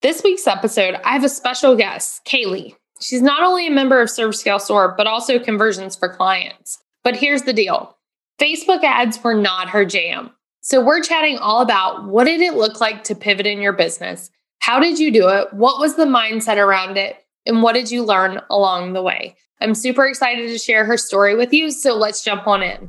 This week's episode, I have a special guest, Kaylee. She's not only a member of Serve Scale Soar, but also conversions for clients. But here's the deal Facebook ads were not her jam. So we're chatting all about what did it look like to pivot in your business? How did you do it? What was the mindset around it? And what did you learn along the way? I'm super excited to share her story with you. So let's jump on in.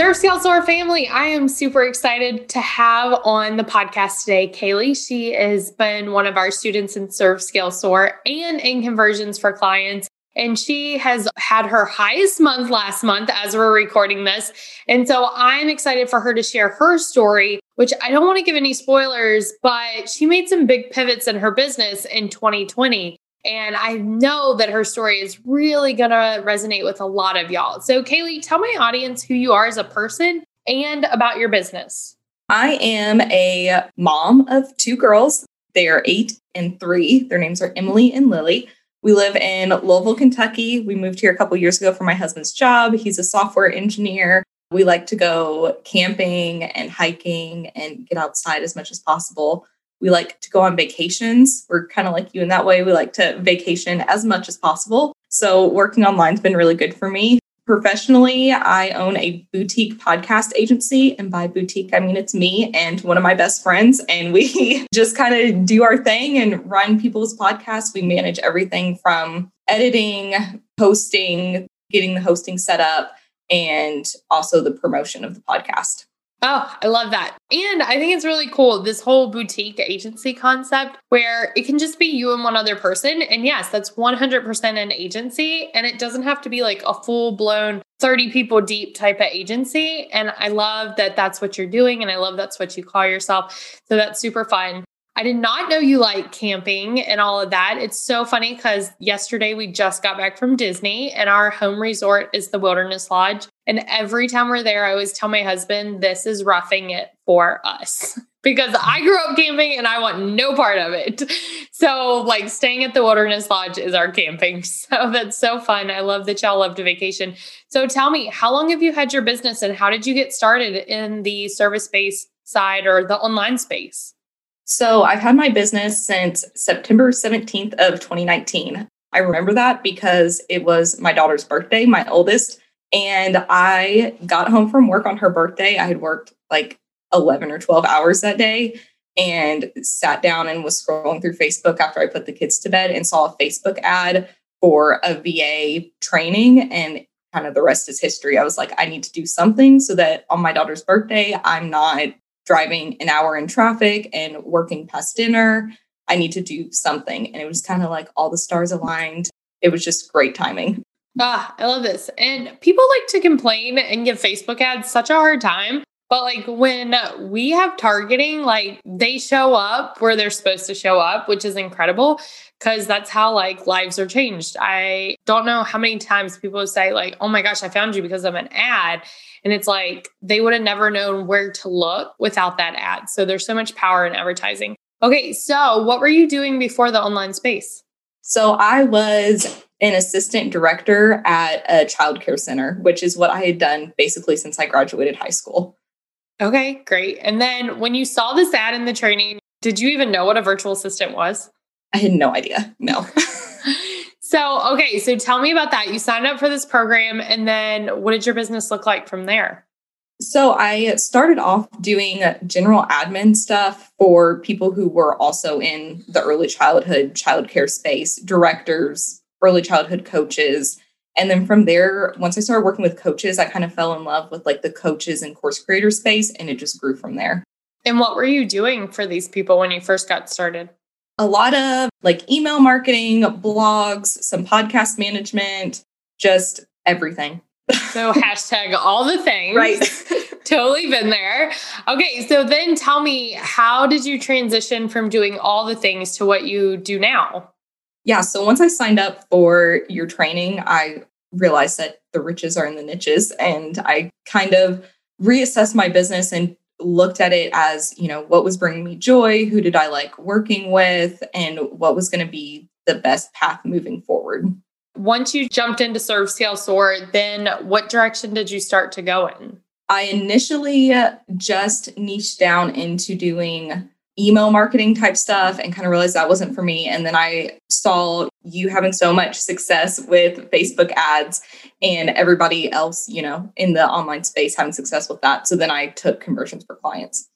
Serve Scale Soar family, I am super excited to have on the podcast today Kaylee. She has been one of our students in Serve Scale Soar and in conversions for clients. And she has had her highest month last month as we're recording this. And so I'm excited for her to share her story, which I don't want to give any spoilers, but she made some big pivots in her business in 2020. And I know that her story is really going to resonate with a lot of y'all. So, Kaylee, tell my audience who you are as a person and about your business. I am a mom of two girls. They are eight and three. Their names are Emily and Lily. We live in Louisville, Kentucky. We moved here a couple years ago for my husband's job. He's a software engineer. We like to go camping and hiking and get outside as much as possible. We like to go on vacations. We're kind of like you in that way. We like to vacation as much as possible. So working online's been really good for me. Professionally, I own a boutique podcast agency. And by boutique, I mean it's me and one of my best friends. And we just kind of do our thing and run people's podcasts. We manage everything from editing, hosting, getting the hosting set up, and also the promotion of the podcast. Oh, I love that. And I think it's really cool this whole boutique agency concept where it can just be you and one other person. And yes, that's 100% an agency. And it doesn't have to be like a full blown 30 people deep type of agency. And I love that that's what you're doing. And I love that's what you call yourself. So that's super fun. I did not know you like camping and all of that. It's so funny because yesterday we just got back from Disney and our home resort is the Wilderness Lodge. And every time we're there, I always tell my husband, this is roughing it for us because I grew up camping and I want no part of it. So, like, staying at the Wilderness Lodge is our camping. So, that's so fun. I love that y'all love to vacation. So, tell me, how long have you had your business and how did you get started in the service based side or the online space? So I've had my business since September 17th of 2019. I remember that because it was my daughter's birthday, my oldest, and I got home from work on her birthday. I had worked like 11 or 12 hours that day and sat down and was scrolling through Facebook after I put the kids to bed and saw a Facebook ad for a VA training and kind of the rest is history. I was like, I need to do something so that on my daughter's birthday, I'm not driving an hour in traffic and working past dinner. I need to do something. And it was kind of like all the stars aligned. It was just great timing. Ah, I love this. And people like to complain and give Facebook ads such a hard time. But like when we have targeting, like they show up where they're supposed to show up, which is incredible because that's how like lives are changed. I don't know how many times people say like, "Oh my gosh, I found you because of an ad." And it's like they would have never known where to look without that ad. So there's so much power in advertising. Okay, so what were you doing before the online space? So I was an assistant director at a childcare center, which is what I had done basically since I graduated high school. Okay, great. And then when you saw this ad in the training, did you even know what a virtual assistant was? I had no idea. No. so, okay, so tell me about that. You signed up for this program, and then what did your business look like from there? So, I started off doing general admin stuff for people who were also in the early childhood childcare space, directors, early childhood coaches. And then from there, once I started working with coaches, I kind of fell in love with like the coaches and course creator space, and it just grew from there. And what were you doing for these people when you first got started? A lot of like email marketing, blogs, some podcast management, just everything. so hashtag all the things. Right. totally been there. Okay. So then tell me, how did you transition from doing all the things to what you do now? Yeah. So once I signed up for your training, I realized that the riches are in the niches. And I kind of reassessed my business and looked at it as, you know, what was bringing me joy, who did I like working with, and what was going to be the best path moving forward. Once you jumped into Serve Scale Soar, then what direction did you start to go in? I initially just niched down into doing email marketing type stuff and kind of realized that wasn't for me. And then I saw you having so much success with Facebook ads and everybody else, you know, in the online space having success with that. So then I took conversions for clients.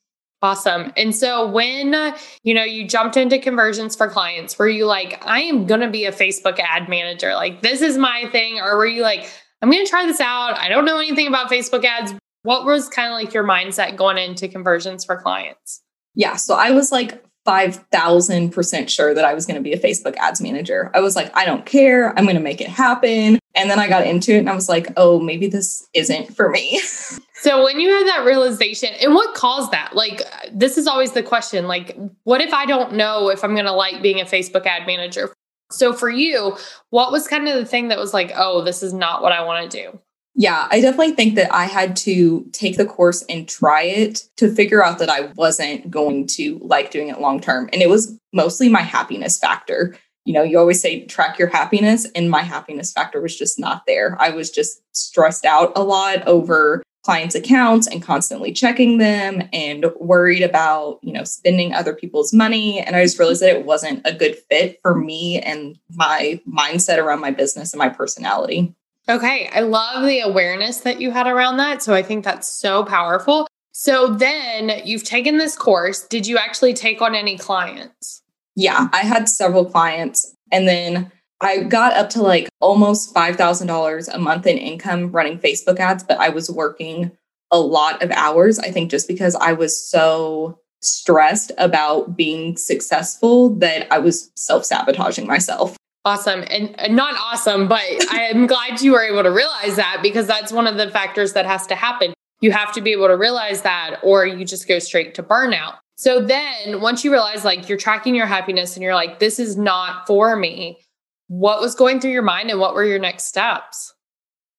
Awesome. And so when uh, you know you jumped into conversions for clients, were you like, I am going to be a Facebook ad manager? Like this is my thing or were you like, I'm going to try this out. I don't know anything about Facebook ads. What was kind of like your mindset going into conversions for clients? Yeah. So I was like 5000% sure that I was going to be a Facebook ads manager. I was like, I don't care. I'm going to make it happen. And then I got into it and I was like, oh, maybe this isn't for me. so when you had that realization, and what caused that? Like, this is always the question. Like, what if I don't know if I'm going to like being a Facebook ad manager? So for you, what was kind of the thing that was like, oh, this is not what I want to do? Yeah, I definitely think that I had to take the course and try it to figure out that I wasn't going to like doing it long term. And it was mostly my happiness factor. You know, you always say track your happiness, and my happiness factor was just not there. I was just stressed out a lot over clients' accounts and constantly checking them and worried about, you know, spending other people's money. And I just realized that it wasn't a good fit for me and my mindset around my business and my personality. Okay. I love the awareness that you had around that. So I think that's so powerful. So then you've taken this course. Did you actually take on any clients? Yeah, I had several clients. And then I got up to like almost $5,000 a month in income running Facebook ads, but I was working a lot of hours. I think just because I was so stressed about being successful that I was self sabotaging myself. Awesome. And, and not awesome, but I am glad you were able to realize that because that's one of the factors that has to happen. You have to be able to realize that, or you just go straight to burnout. So then once you realize like you're tracking your happiness and you're like, this is not for me, what was going through your mind and what were your next steps?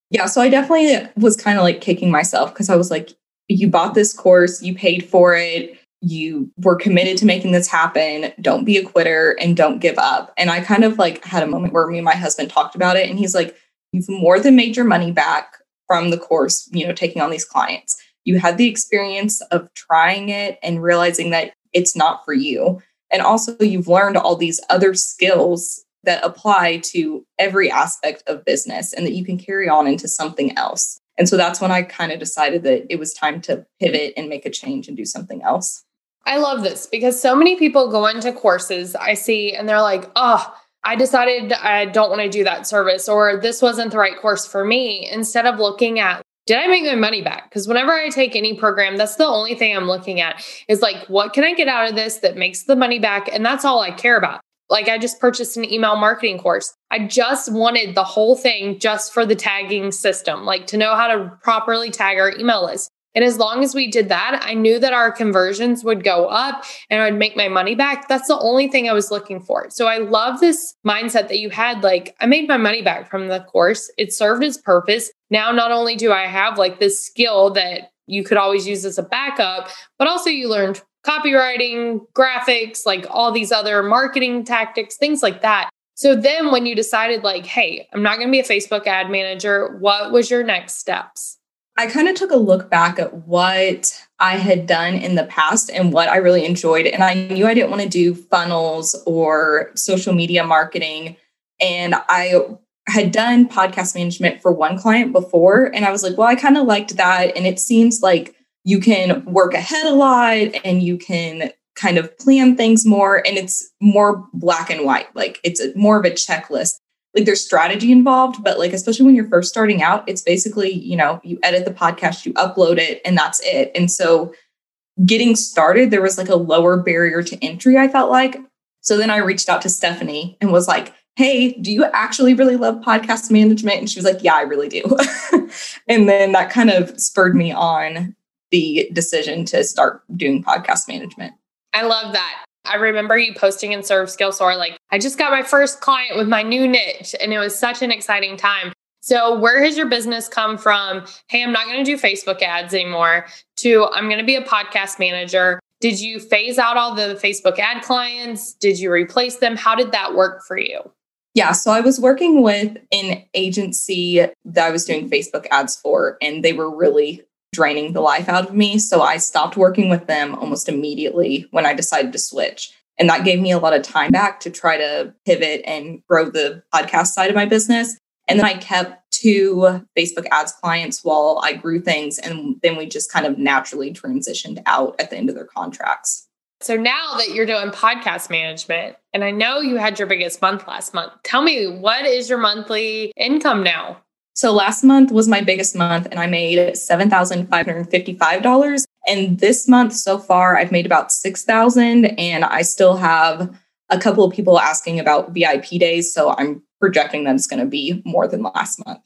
Yeah. So I definitely was kind of like kicking myself because I was like, you bought this course, you paid for it you were committed to making this happen. Don't be a quitter and don't give up. And I kind of like had a moment where me and my husband talked about it. And he's like, You've more than made your money back from the course, you know, taking on these clients. You had the experience of trying it and realizing that it's not for you. And also, you've learned all these other skills that apply to every aspect of business and that you can carry on into something else. And so that's when I kind of decided that it was time to pivot and make a change and do something else. I love this because so many people go into courses I see and they're like, oh, I decided I don't want to do that service or this wasn't the right course for me. Instead of looking at, did I make my money back? Because whenever I take any program, that's the only thing I'm looking at is like, what can I get out of this that makes the money back? And that's all I care about. Like, I just purchased an email marketing course. I just wanted the whole thing just for the tagging system, like to know how to properly tag our email list. And as long as we did that, I knew that our conversions would go up and I'd make my money back. That's the only thing I was looking for. So I love this mindset that you had like, I made my money back from the course. It served its purpose. Now, not only do I have like this skill that you could always use as a backup, but also you learned copywriting, graphics, like all these other marketing tactics, things like that. So then when you decided like, hey, I'm not going to be a Facebook ad manager, what was your next steps? I kind of took a look back at what I had done in the past and what I really enjoyed. And I knew I didn't want to do funnels or social media marketing. And I had done podcast management for one client before. And I was like, well, I kind of liked that. And it seems like you can work ahead a lot and you can kind of plan things more. And it's more black and white. Like it's more of a checklist like there's strategy involved, but like especially when you're first starting out, it's basically, you know, you edit the podcast, you upload it, and that's it. And so getting started, there was like a lower barrier to entry, I felt like. So then I reached out to Stephanie and was like, Hey, do you actually really love podcast management? And she was like, Yeah, I really do. and then that kind of spurred me on the decision to start doing podcast management. I love that. I remember you posting in Serve Scale Soar, like, I just got my first client with my new niche, and it was such an exciting time. So, where has your business come from? Hey, I'm not going to do Facebook ads anymore, to I'm going to be a podcast manager. Did you phase out all the Facebook ad clients? Did you replace them? How did that work for you? Yeah, so I was working with an agency that I was doing Facebook ads for, and they were really draining the life out of me. So I stopped working with them almost immediately when I decided to switch. And that gave me a lot of time back to try to pivot and grow the podcast side of my business. And then I kept two Facebook ads clients while I grew things. And then we just kind of naturally transitioned out at the end of their contracts. So now that you're doing podcast management, and I know you had your biggest month last month, tell me what is your monthly income now? So last month was my biggest month and I made $7,555. And this month so far, I've made about 6,000 and I still have a couple of people asking about VIP days. So I'm projecting that it's going to be more than last month.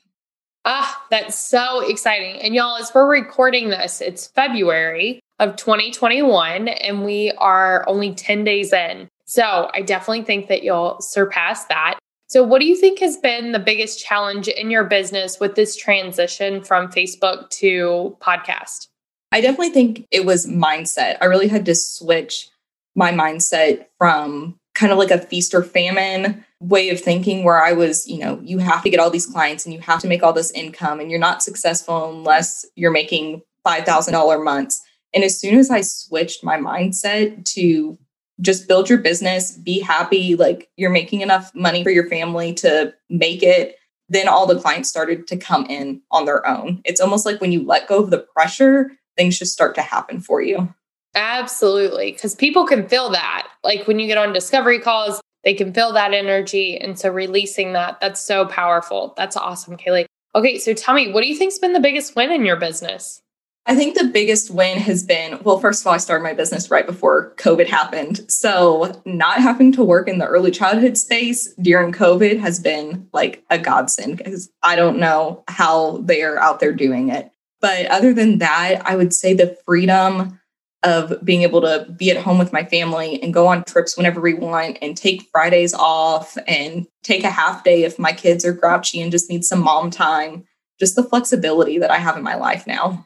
Ah, that's so exciting. And y'all, as we're recording this, it's February of 2021, and we are only 10 days in. So I definitely think that you'll surpass that. So, what do you think has been the biggest challenge in your business with this transition from Facebook to podcast? I definitely think it was mindset. I really had to switch my mindset from kind of like a feast or famine way of thinking where I was, you know, you have to get all these clients and you have to make all this income and you're not successful unless you're making $5,000 months. And as soon as I switched my mindset to just build your business, be happy, like you're making enough money for your family to make it, then all the clients started to come in on their own. It's almost like when you let go of the pressure, things just start to happen for you. Absolutely. Because people can feel that. Like when you get on discovery calls, they can feel that energy. And so releasing that, that's so powerful. That's awesome, Kaylee. Okay, so tell me, what do you think's been the biggest win in your business? I think the biggest win has been well, first of all, I started my business right before COVID happened. So, not having to work in the early childhood space during COVID has been like a godsend because I don't know how they're out there doing it. But other than that, I would say the freedom of being able to be at home with my family and go on trips whenever we want and take Fridays off and take a half day if my kids are grouchy and just need some mom time. Just the flexibility that I have in my life now.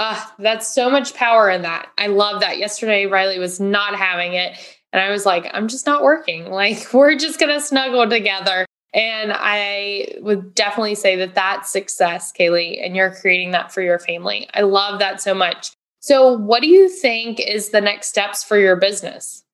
Uh, that's so much power in that. I love that. Yesterday, Riley was not having it. And I was like, I'm just not working. Like, we're just going to snuggle together. And I would definitely say that that's success, Kaylee, and you're creating that for your family. I love that so much. So, what do you think is the next steps for your business?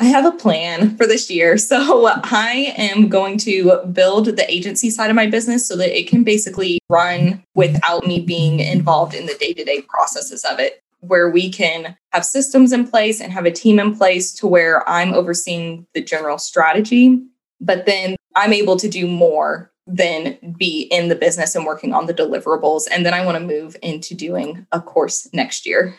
I have a plan for this year. So I am going to build the agency side of my business so that it can basically run without me being involved in the day to day processes of it, where we can have systems in place and have a team in place to where I'm overseeing the general strategy. But then I'm able to do more than be in the business and working on the deliverables. And then I want to move into doing a course next year.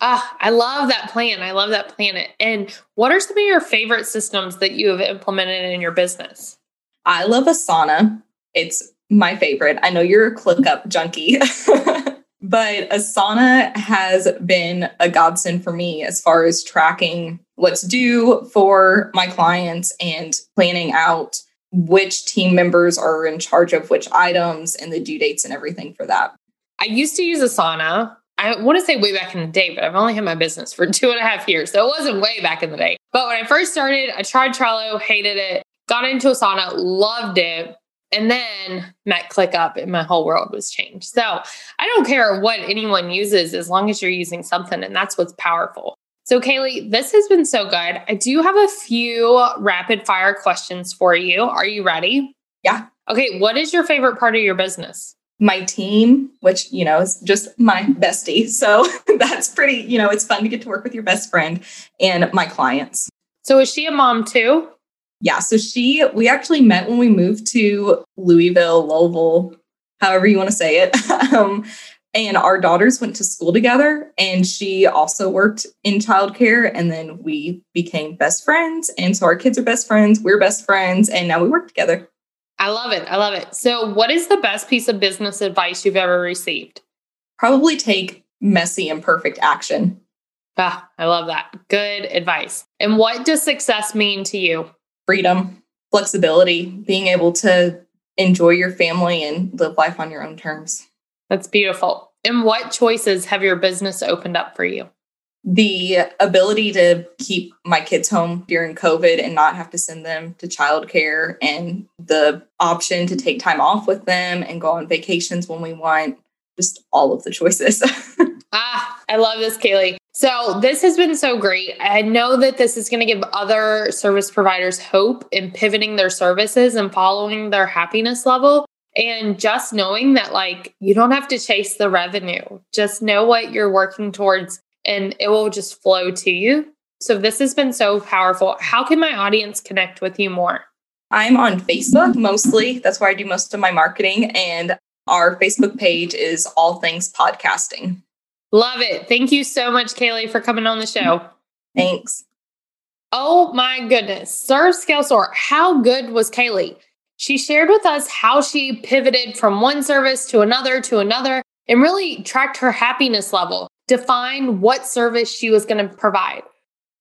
Ah, I love that plan. I love that plan. And what are some of your favorite systems that you have implemented in your business? I love Asana. It's my favorite. I know you're a ClickUp junkie, but Asana has been a godsend for me as far as tracking what's due for my clients and planning out which team members are in charge of which items and the due dates and everything for that. I used to use Asana I want to say way back in the day, but I've only had my business for two and a half years. So it wasn't way back in the day. But when I first started, I tried Trello, hated it, got into Asana, loved it, and then met ClickUp and my whole world was changed. So I don't care what anyone uses as long as you're using something. And that's what's powerful. So, Kaylee, this has been so good. I do have a few rapid fire questions for you. Are you ready? Yeah. Okay. What is your favorite part of your business? My team, which, you know, is just my bestie. So that's pretty, you know, it's fun to get to work with your best friend and my clients. So is she a mom too? Yeah. So she, we actually met when we moved to Louisville, Louisville, however you want to say it. um, and our daughters went to school together and she also worked in childcare and then we became best friends and so our kids are best friends we're best friends and now we work together I love it. I love it. So, what is the best piece of business advice you've ever received? Probably take messy and perfect action. Ah, I love that. Good advice. And what does success mean to you? Freedom, flexibility, being able to enjoy your family and live life on your own terms. That's beautiful. And what choices have your business opened up for you? The ability to keep my kids home during COVID and not have to send them to childcare, and the option to take time off with them and go on vacations when we want, just all of the choices. ah, I love this, Kaylee. So, this has been so great. I know that this is going to give other service providers hope in pivoting their services and following their happiness level. And just knowing that, like, you don't have to chase the revenue, just know what you're working towards and it will just flow to you. So, this has been so powerful. How can my audience connect with you more? I'm on Facebook mostly. That's where I do most of my marketing. And our Facebook page is All Things Podcasting. Love it. Thank you so much, Kaylee, for coming on the show. Thanks. Oh my goodness. Serve Scale Soar. How good was Kaylee? She shared with us how she pivoted from one service to another to another and really tracked her happiness level, defined what service she was going to provide.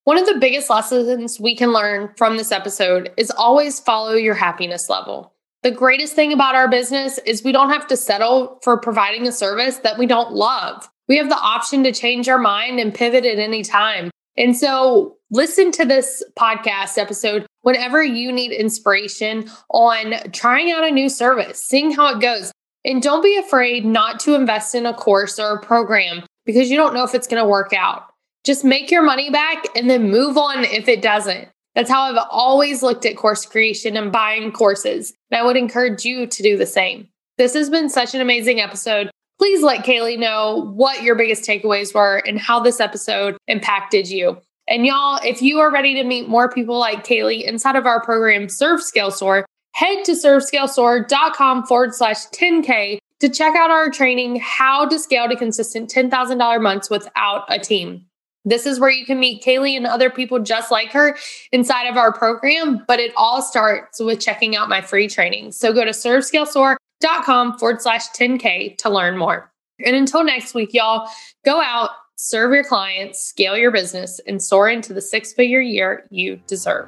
One of the biggest lessons we can learn from this episode is always follow your happiness level. The greatest thing about our business is we don't have to settle for providing a service that we don't love. We have the option to change our mind and pivot at any time. And so listen to this podcast episode whenever you need inspiration on trying out a new service, seeing how it goes. And don't be afraid not to invest in a course or a program because you don't know if it's going to work out. Just make your money back and then move on if it doesn't. That's how I've always looked at course creation and buying courses. And I would encourage you to do the same. This has been such an amazing episode please let Kaylee know what your biggest takeaways were and how this episode impacted you. And y'all, if you are ready to meet more people like Kaylee inside of our program, Serve Scale Soar, head to servescalesoar.com forward slash 10K to check out our training, How to Scale to Consistent $10,000 months without a team. This is where you can meet Kaylee and other people just like her inside of our program, but it all starts with checking out my free training. So go to servescalesoar.com forward slash 10K to learn more. And until next week, y'all, go out, serve your clients, scale your business, and soar into the six figure year you deserve.